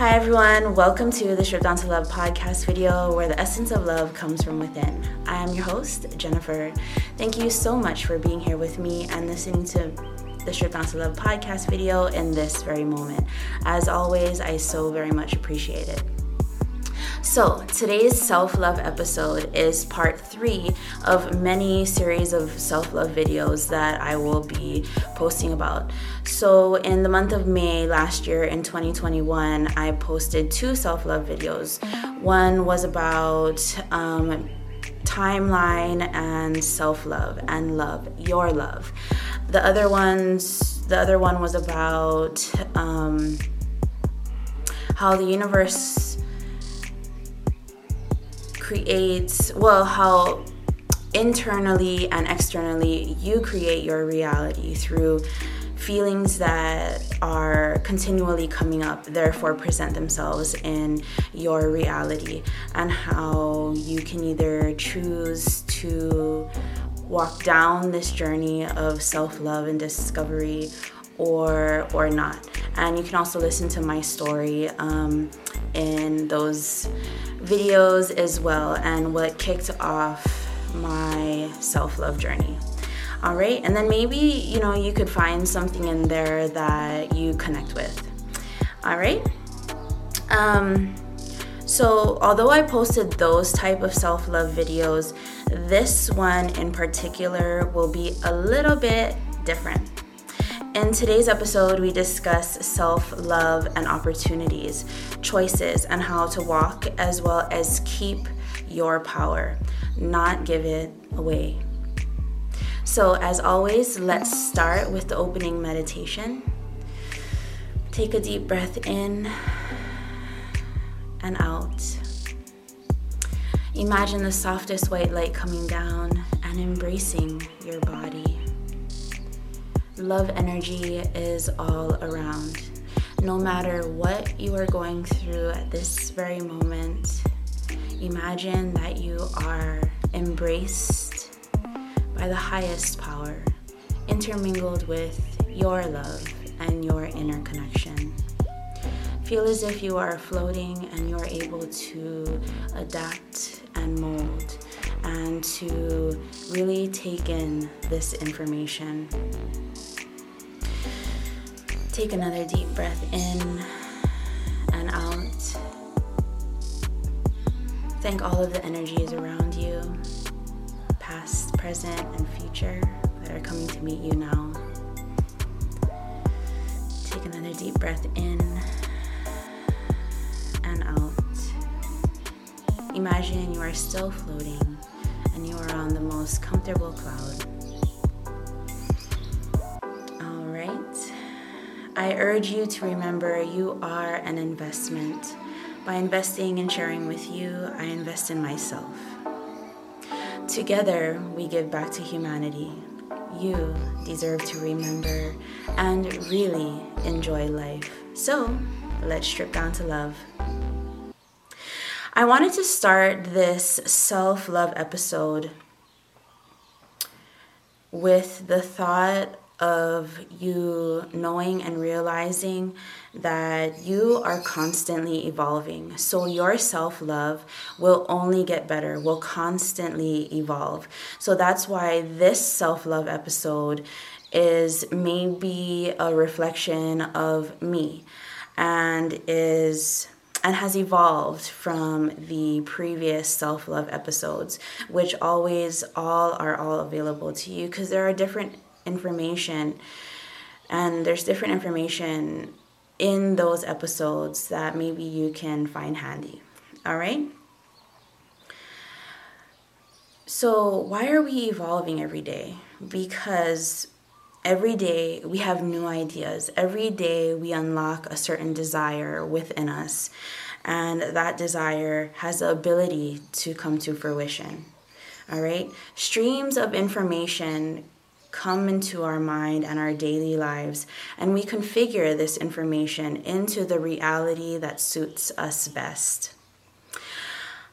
Hi, everyone. Welcome to the Strip Down to Love podcast video where the essence of love comes from within. I am your host, Jennifer. Thank you so much for being here with me and listening to the Strip Down to Love podcast video in this very moment. As always, I so very much appreciate it. So, today's self love episode is part three of many series of self love videos that I will be posting about. So, in the month of May last year in 2021, I posted two self love videos. One was about um, timeline and self love and love, your love. The other ones, the other one was about um, how the universe creates, well, how internally and externally you create your reality through feelings that are continually coming up, therefore present themselves in your reality, and how you can either choose to walk down this journey of self love and discovery or or not. And you can also listen to my story um, in those videos as well and what kicked off my self-love journey. All right and then maybe you know you could find something in there that you connect with. All right? Um so although i posted those type of self-love videos this one in particular will be a little bit different in today's episode, we discuss self love and opportunities, choices, and how to walk as well as keep your power, not give it away. So, as always, let's start with the opening meditation. Take a deep breath in and out. Imagine the softest white light coming down and embracing your body. Love energy is all around. No matter what you are going through at this very moment, imagine that you are embraced by the highest power, intermingled with your love and your inner connection. Feel as if you are floating and you're able to adapt and mold and to really take in this information. Take another deep breath in and out. Thank all of the energies around you, past, present, and future, that are coming to meet you now. Take another deep breath in and out. Imagine you are still floating and you are on the most comfortable cloud. I urge you to remember you are an investment. By investing and sharing with you, I invest in myself. Together, we give back to humanity. You deserve to remember and really enjoy life. So, let's strip down to love. I wanted to start this self love episode with the thought of you knowing and realizing that you are constantly evolving. So your self love will only get better, will constantly evolve. So that's why this self love episode is maybe a reflection of me and is and has evolved from the previous self-love episodes which always all are all available to you because there are different information and there's different information in those episodes that maybe you can find handy. All right? So, why are we evolving every day? Because every day we have new ideas. Every day we unlock a certain desire within us, and that desire has the ability to come to fruition. All right? Streams of information come into our mind and our daily lives, and we configure this information into the reality that suits us best.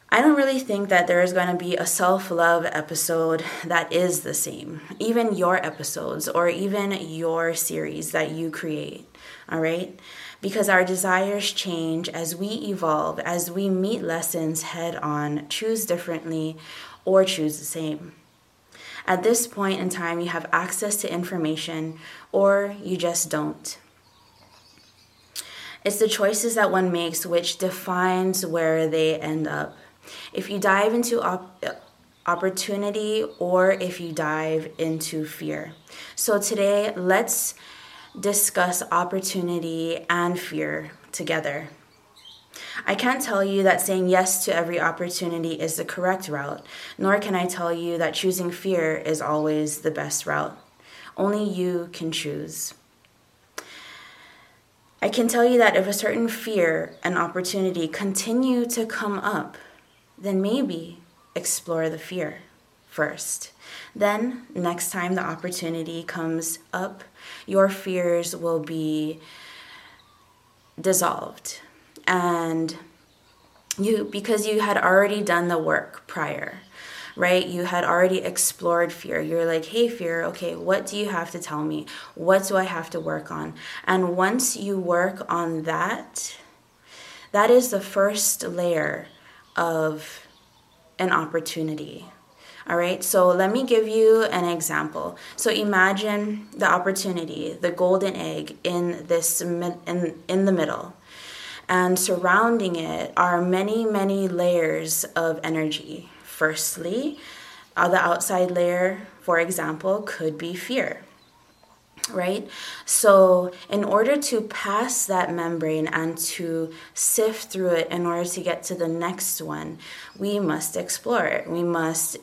I don't really think that there is going to be a self love episode that is the same. Even your episodes or even your series that you create, all right? because our desires change as we evolve, as we meet lessons head on, choose differently, or choose the same. At this point in time, you have access to information, or you just don't. It's the choices that one makes which defines where they end up. If you dive into op- opportunity or if you dive into fear. So today, let's discuss opportunity and fear together. I can't tell you that saying yes to every opportunity is the correct route, nor can I tell you that choosing fear is always the best route. Only you can choose. I can tell you that if a certain fear and opportunity continue to come up, then maybe explore the fear first. Then, next time the opportunity comes up, your fears will be dissolved. And you, because you had already done the work prior, right? You had already explored fear. You're like, hey, fear, okay, what do you have to tell me? What do I have to work on? And once you work on that, that is the first layer of an opportunity. All right, so let me give you an example. So imagine the opportunity, the golden egg in this in in the middle. And surrounding it are many, many layers of energy. Firstly, uh, the outside layer, for example, could be fear right? So, in order to pass that membrane and to sift through it in order to get to the next one, we must explore it. We must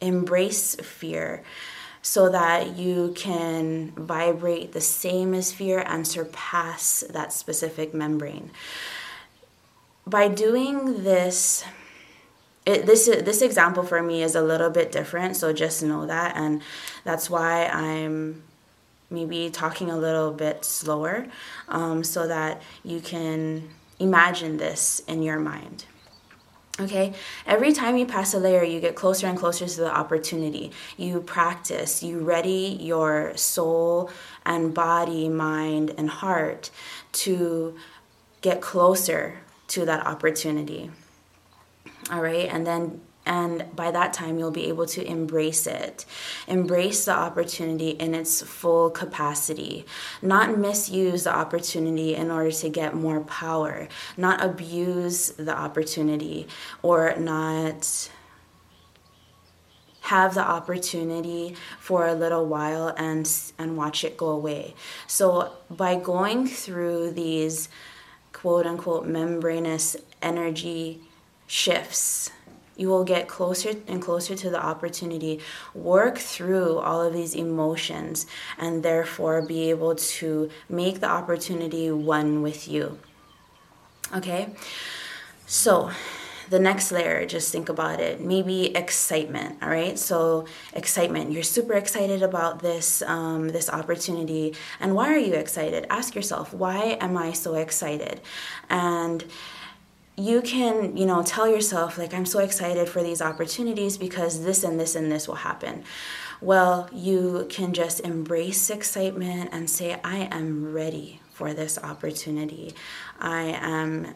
embrace fear so that you can vibrate the same as fear and surpass that specific membrane. By doing this, it, this this example for me is a little bit different, so just know that, and that's why I'm maybe talking a little bit slower um, so that you can imagine this in your mind. Okay, every time you pass a layer, you get closer and closer to the opportunity. You practice, you ready your soul and body, mind, and heart to get closer to that opportunity. All right, and then and by that time, you'll be able to embrace it. Embrace the opportunity in its full capacity. Not misuse the opportunity in order to get more power. Not abuse the opportunity or not have the opportunity for a little while and and watch it go away. So by going through these quote unquote membranous energy shifts you will get closer and closer to the opportunity, work through all of these emotions, and therefore be able to make the opportunity one with you. Okay? So, the next layer, just think about it. Maybe excitement. All right, so excitement. You're super excited about this um, this opportunity, and why are you excited? Ask yourself, why am I so excited? And you can, you know, tell yourself, like, I'm so excited for these opportunities because this and this and this will happen. Well, you can just embrace excitement and say, I am ready for this opportunity. I am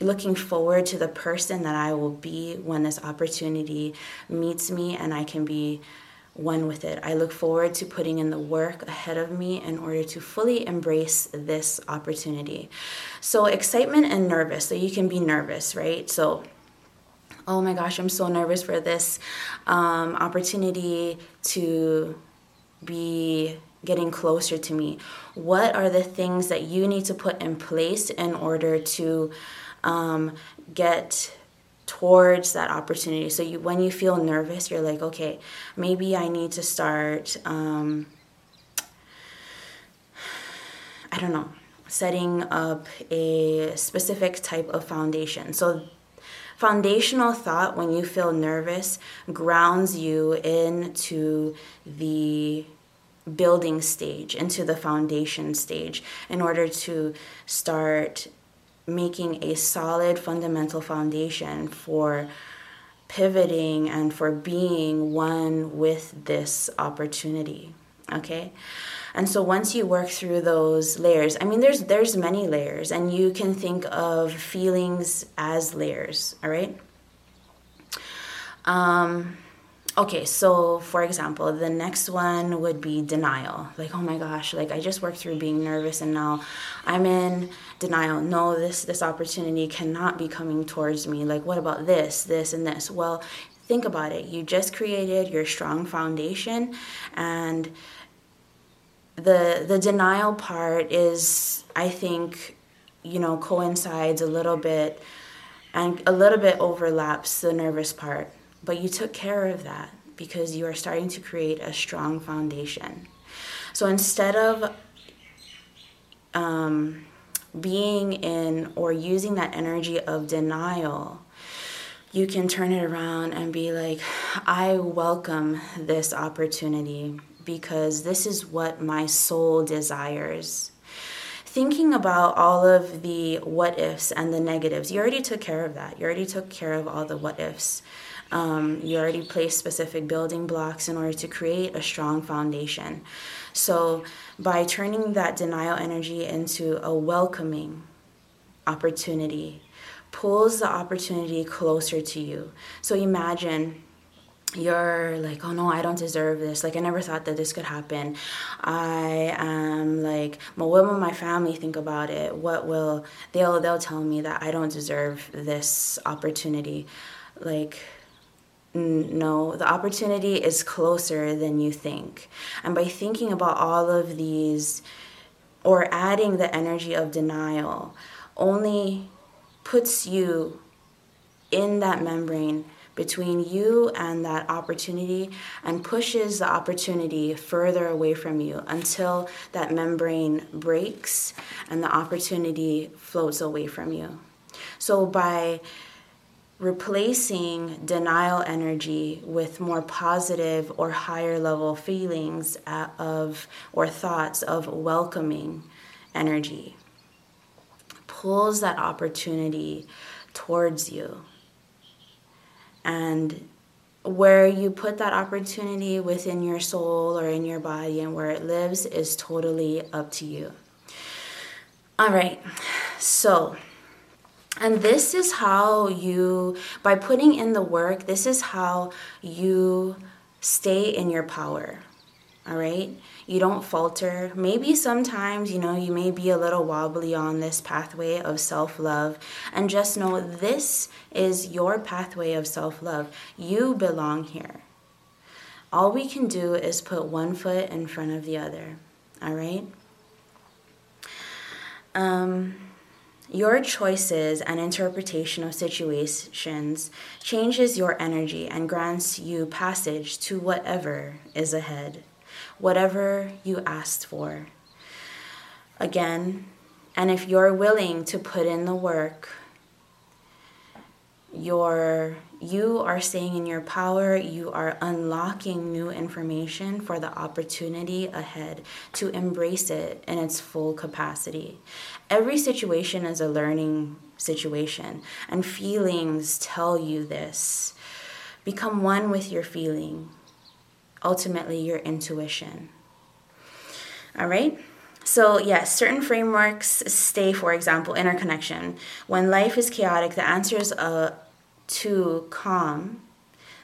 looking forward to the person that I will be when this opportunity meets me and I can be one with it. I look forward to putting in the work ahead of me in order to fully embrace this opportunity. So, excitement and nervous. So, you can be nervous, right? So, oh my gosh, I'm so nervous for this um, opportunity to be getting closer to me. What are the things that you need to put in place in order to um, get towards that opportunity. So you, when you feel nervous, you're like, okay, maybe I need to start. Um, I don't know, setting up a specific type of foundation. So foundational thought when you feel nervous grounds you into the building stage into the foundation stage in order to start making a solid fundamental foundation for pivoting and for being one with this opportunity. Okay? And so once you work through those layers, I mean there's there's many layers and you can think of feelings as layers, all right? Um okay, so for example, the next one would be denial. Like, oh my gosh, like I just worked through being nervous and now I'm in denial. No, this this opportunity cannot be coming towards me. Like, what about this, this and this? Well, think about it. You just created your strong foundation and the the denial part is I think, you know, coincides a little bit and a little bit overlaps the nervous part but you took care of that because you are starting to create a strong foundation. So instead of um, being in or using that energy of denial, you can turn it around and be like, I welcome this opportunity because this is what my soul desires. Thinking about all of the what ifs and the negatives, you already took care of that. You already took care of all the what ifs. Um, you already place specific building blocks in order to create a strong foundation. So, by turning that denial energy into a welcoming opportunity, pulls the opportunity closer to you. So, imagine you're like, oh no, I don't deserve this. Like, I never thought that this could happen. I am like, well, what will my family think about it? What will they'll they'll tell me that I don't deserve this opportunity? Like, no, the opportunity is closer than you think. And by thinking about all of these or adding the energy of denial, only puts you in that membrane between you and that opportunity and pushes the opportunity further away from you until that membrane breaks and the opportunity floats away from you. So by replacing denial energy with more positive or higher level feelings of or thoughts of welcoming energy. Pulls that opportunity towards you. And where you put that opportunity within your soul or in your body and where it lives is totally up to you. All right. So and this is how you, by putting in the work, this is how you stay in your power. All right? You don't falter. Maybe sometimes, you know, you may be a little wobbly on this pathway of self love. And just know this is your pathway of self love. You belong here. All we can do is put one foot in front of the other. All right? Um, your choices and interpretation of situations changes your energy and grants you passage to whatever is ahead, whatever you asked for. Again, and if you're willing to put in the work, your you are staying in your power, you are unlocking new information for the opportunity ahead to embrace it in its full capacity. Every situation is a learning situation, and feelings tell you this. Become one with your feeling, ultimately, your intuition. All right? So, yes, certain frameworks stay, for example, interconnection. When life is chaotic, the answer is a uh, to calm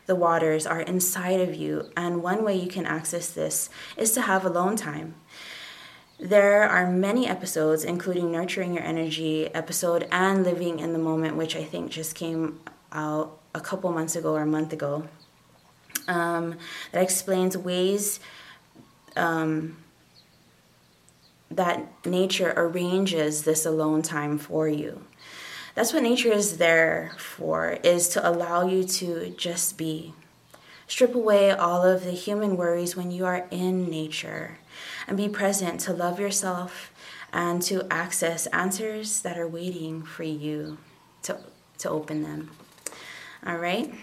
the waters are inside of you. And one way you can access this is to have alone time. There are many episodes, including Nurturing Your Energy episode and Living in the Moment, which I think just came out a couple months ago or a month ago, um, that explains ways um, that nature arranges this alone time for you that's what nature is there for is to allow you to just be. Strip away all of the human worries when you are in nature and be present to love yourself and to access answers that are waiting for you to, to open them. All right?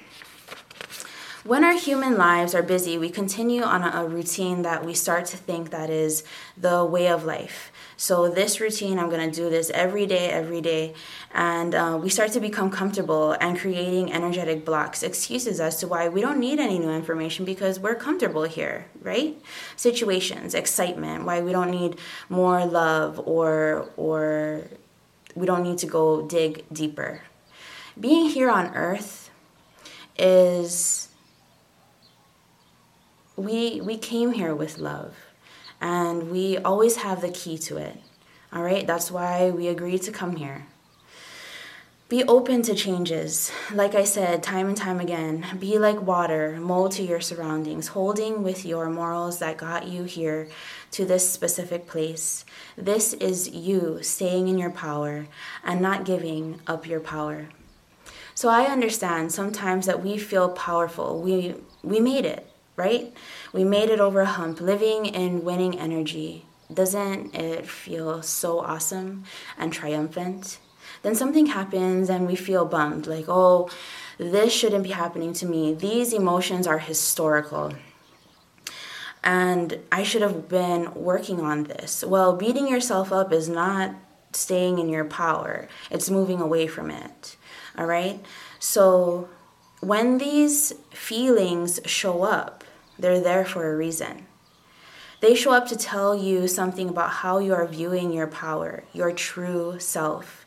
When our human lives are busy, we continue on a, routine that we start to think that is the way of life. So, this routine, I'm going to do this every day, every day. And uh, we start to become comfortable and creating energetic blocks, excuses as to why we don't need any new information because we're comfortable here, right? Situations, excitement, why we don't need more love or, or we don't need to go dig deeper. Being here on earth is we we came here with love and we always have the key to it. All right? That's why we agreed to come here. Be open to changes. Like I said, time and time again, be like water, mold to your surroundings, holding with your morals that got you here to this specific place. This is you staying in your power and not giving up your power. So I understand sometimes that we feel powerful. We we made it right? We made it over a hump, living in winning energy. Doesn't it feel so awesome and triumphant? Then something happens and we feel bummed, like, oh, this shouldn't be happening to me. These emotions are historical. And I should have been working on this. Well, beating yourself up is not staying in your power, it's moving away from it. All right? So when these feelings show up, they're there for a reason. They show up to tell you something about how you are viewing your power, your true self.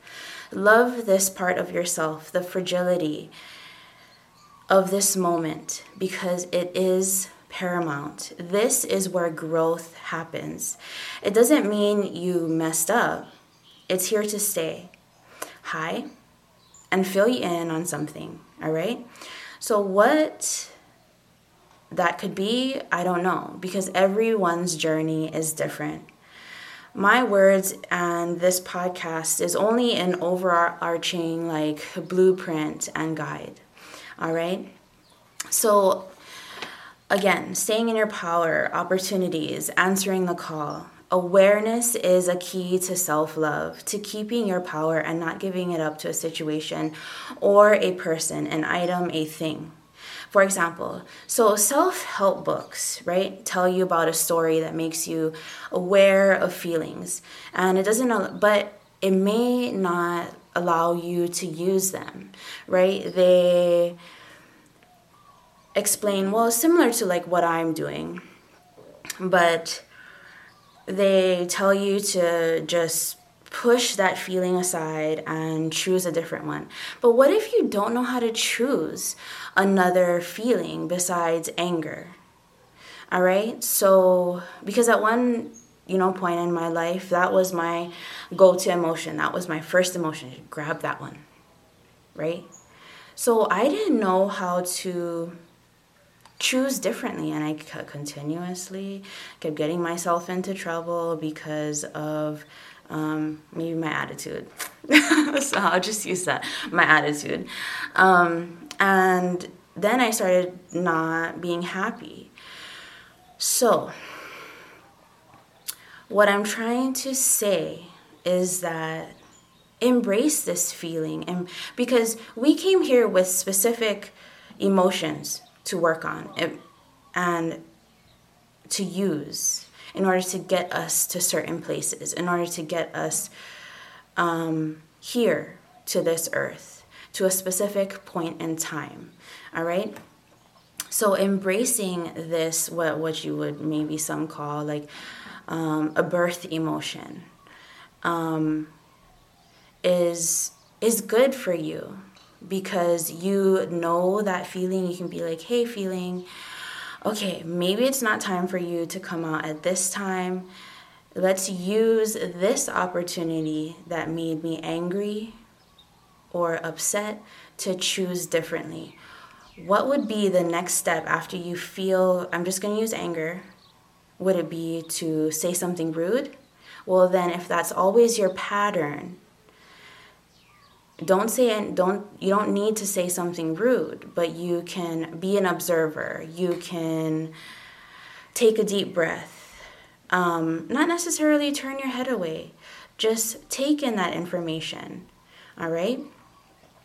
Love this part of yourself, the fragility of this moment, because it is paramount. This is where growth happens. It doesn't mean you messed up, it's here to stay. Hi, and fill you in on something, all right? So, what that could be, I don't know, because everyone's journey is different. My words and this podcast is only an overarching like blueprint and guide. All right? So again, staying in your power, opportunities, answering the call. Awareness is a key to self love, to keeping your power and not giving it up to a situation or a person, an item, a thing. For example, so self help books, right, tell you about a story that makes you aware of feelings. And it doesn't, but it may not allow you to use them, right? They explain, well, similar to like what I'm doing, but they tell you to just push that feeling aside and choose a different one. But what if you don't know how to choose another feeling besides anger? All right? So, because at one you know point in my life that was my go-to emotion that was my first emotion grab that one right so i didn't know how to choose differently and i continuously kept getting myself into trouble because of um, maybe my attitude. so I'll just use that my attitude. Um, and then I started not being happy. So, what I'm trying to say is that embrace this feeling and because we came here with specific emotions to work on and, to use in order to get us to certain places, in order to get us um, here to this earth, to a specific point in time. All right? So embracing this, what, what you would maybe some call like um, a birth emotion, um, is is good for you because you know that feeling. You can be like, hey, feeling okay, maybe it's not time for you to come out at this time. Let's use this opportunity that made me angry or upset to choose differently. What would be the next step after you feel, I'm just going to use anger? Would it be to say something rude? Well, then, if that's always your pattern, don't say it don't you don't need to say something rude but you can be an observer. You can take a deep breath. Um, not necessarily turn your head away. Just take in that information all right?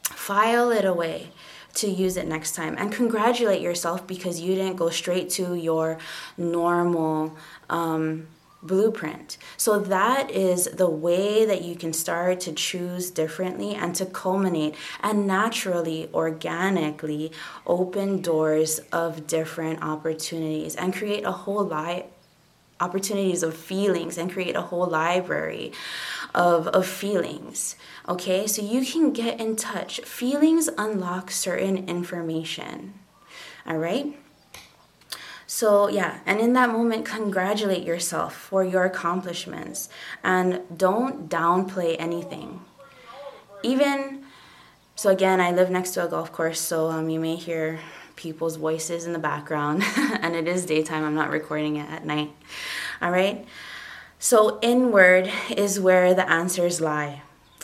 File it away to use it next time. And congratulate yourself because you didn't go straight to your normal um, blueprint. So that is the way that you can start to choose differently and to culminate and naturally, organically open doors of different opportunities and create a whole life opportunities of feelings and create a whole library of, of feelings. Okay, so you can get in touch. Feelings unlock certain information. All right. So, yeah, and in that moment, congratulate yourself for your accomplishments and don't downplay anything. Even, so again, I live next to a golf course, so um, you may hear people's voices in the background, and it is daytime, I'm not recording it at night. All right? So, inward is where the answers lie.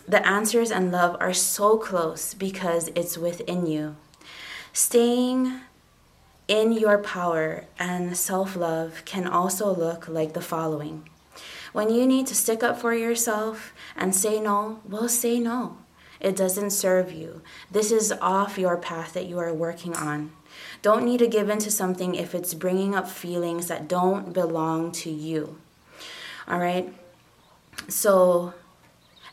The answers and love are so close because it's within you. Staying in your power and self love can also look like the following. When you need to stick up for yourself and say no, well, say no. It doesn't serve you. This is off your path that you are working on. Don't need to give in to something if it's bringing up feelings that don't belong to you. All right? So,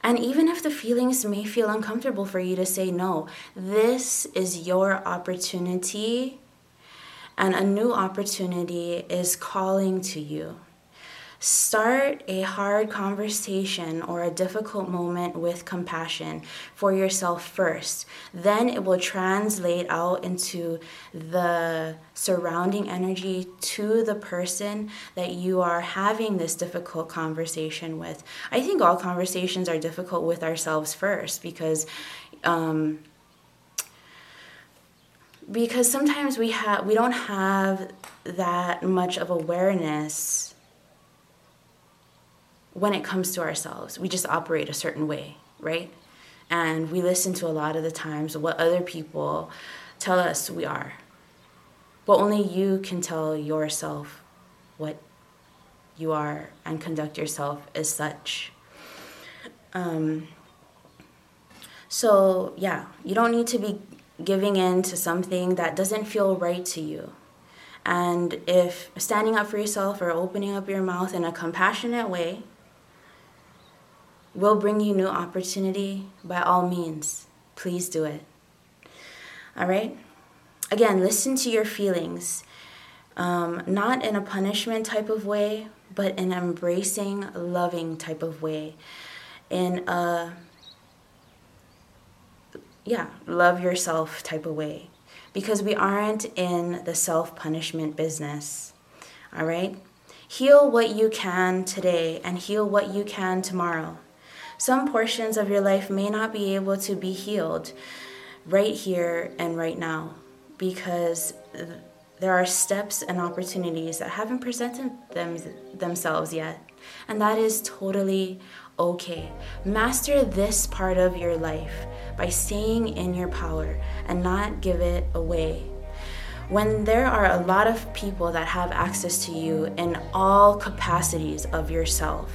and even if the feelings may feel uncomfortable for you to say no, this is your opportunity and a new opportunity is calling to you. Start a hard conversation or a difficult moment with compassion for yourself first. Then it will translate out into the surrounding energy to the person that you are having this difficult conversation with. I think all conversations are difficult with ourselves first because. Um, because sometimes we have we don't have that much of awareness when it comes to ourselves. We just operate a certain way right? And we listen to a lot of the times what other people tell us we are. But only you can tell yourself what you are and conduct yourself as such. Um, so yeah you don't need to be giving in to something that doesn't feel right to you. And if standing up for yourself or opening up your mouth in a compassionate way will bring you new opportunity, by all means, please do it. All right? Again, listen to your feelings, um, not in a punishment type of way, but in an embracing, loving type of way. In a yeah, love yourself type of way. Because we aren't in the self punishment business. All right? Heal what you can today and heal what you can tomorrow. Some portions of your life may not be able to be healed right here and right now because there are steps and opportunities that haven't presented them, themselves yet. And that is totally okay. Master this part of your life by staying in your power and not give it away. When there are a lot of people that have access to you in all capacities of yourself,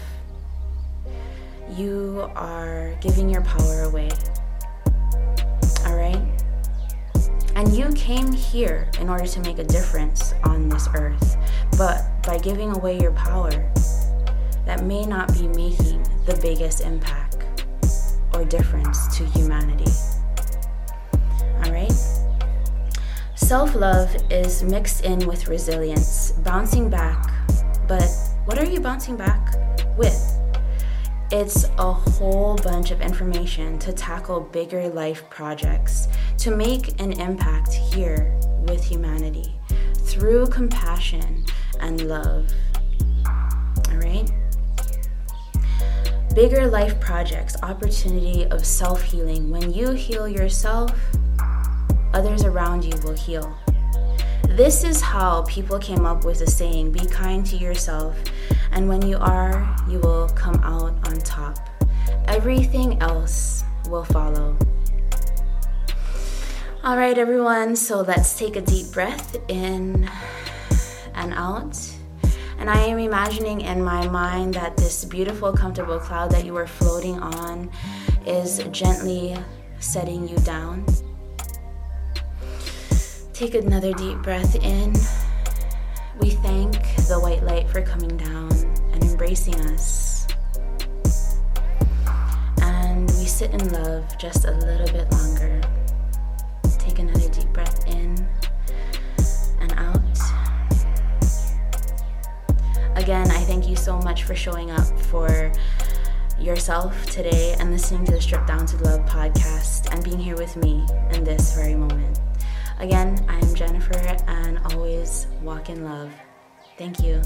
you are giving your power away. All right? And you came here in order to make a difference on this earth. But by giving away your power, that may not be making the biggest impact or difference to humanity. All right? Self love is mixed in with resilience, bouncing back. But what are you bouncing back with? It's a whole bunch of information to tackle bigger life projects, to make an impact here with humanity through compassion and love. Bigger life projects, opportunity of self healing. When you heal yourself, others around you will heal. This is how people came up with the saying be kind to yourself, and when you are, you will come out on top. Everything else will follow. All right, everyone, so let's take a deep breath in and out. And I am imagining in my mind that this beautiful, comfortable cloud that you are floating on is gently setting you down. Take another deep breath in. We thank the white light for coming down and embracing us. And we sit in love just a little bit longer. Again, I thank you so much for showing up for yourself today and listening to the Strip Down to Love podcast and being here with me in this very moment. Again, I am Jennifer and always walk in love. Thank you.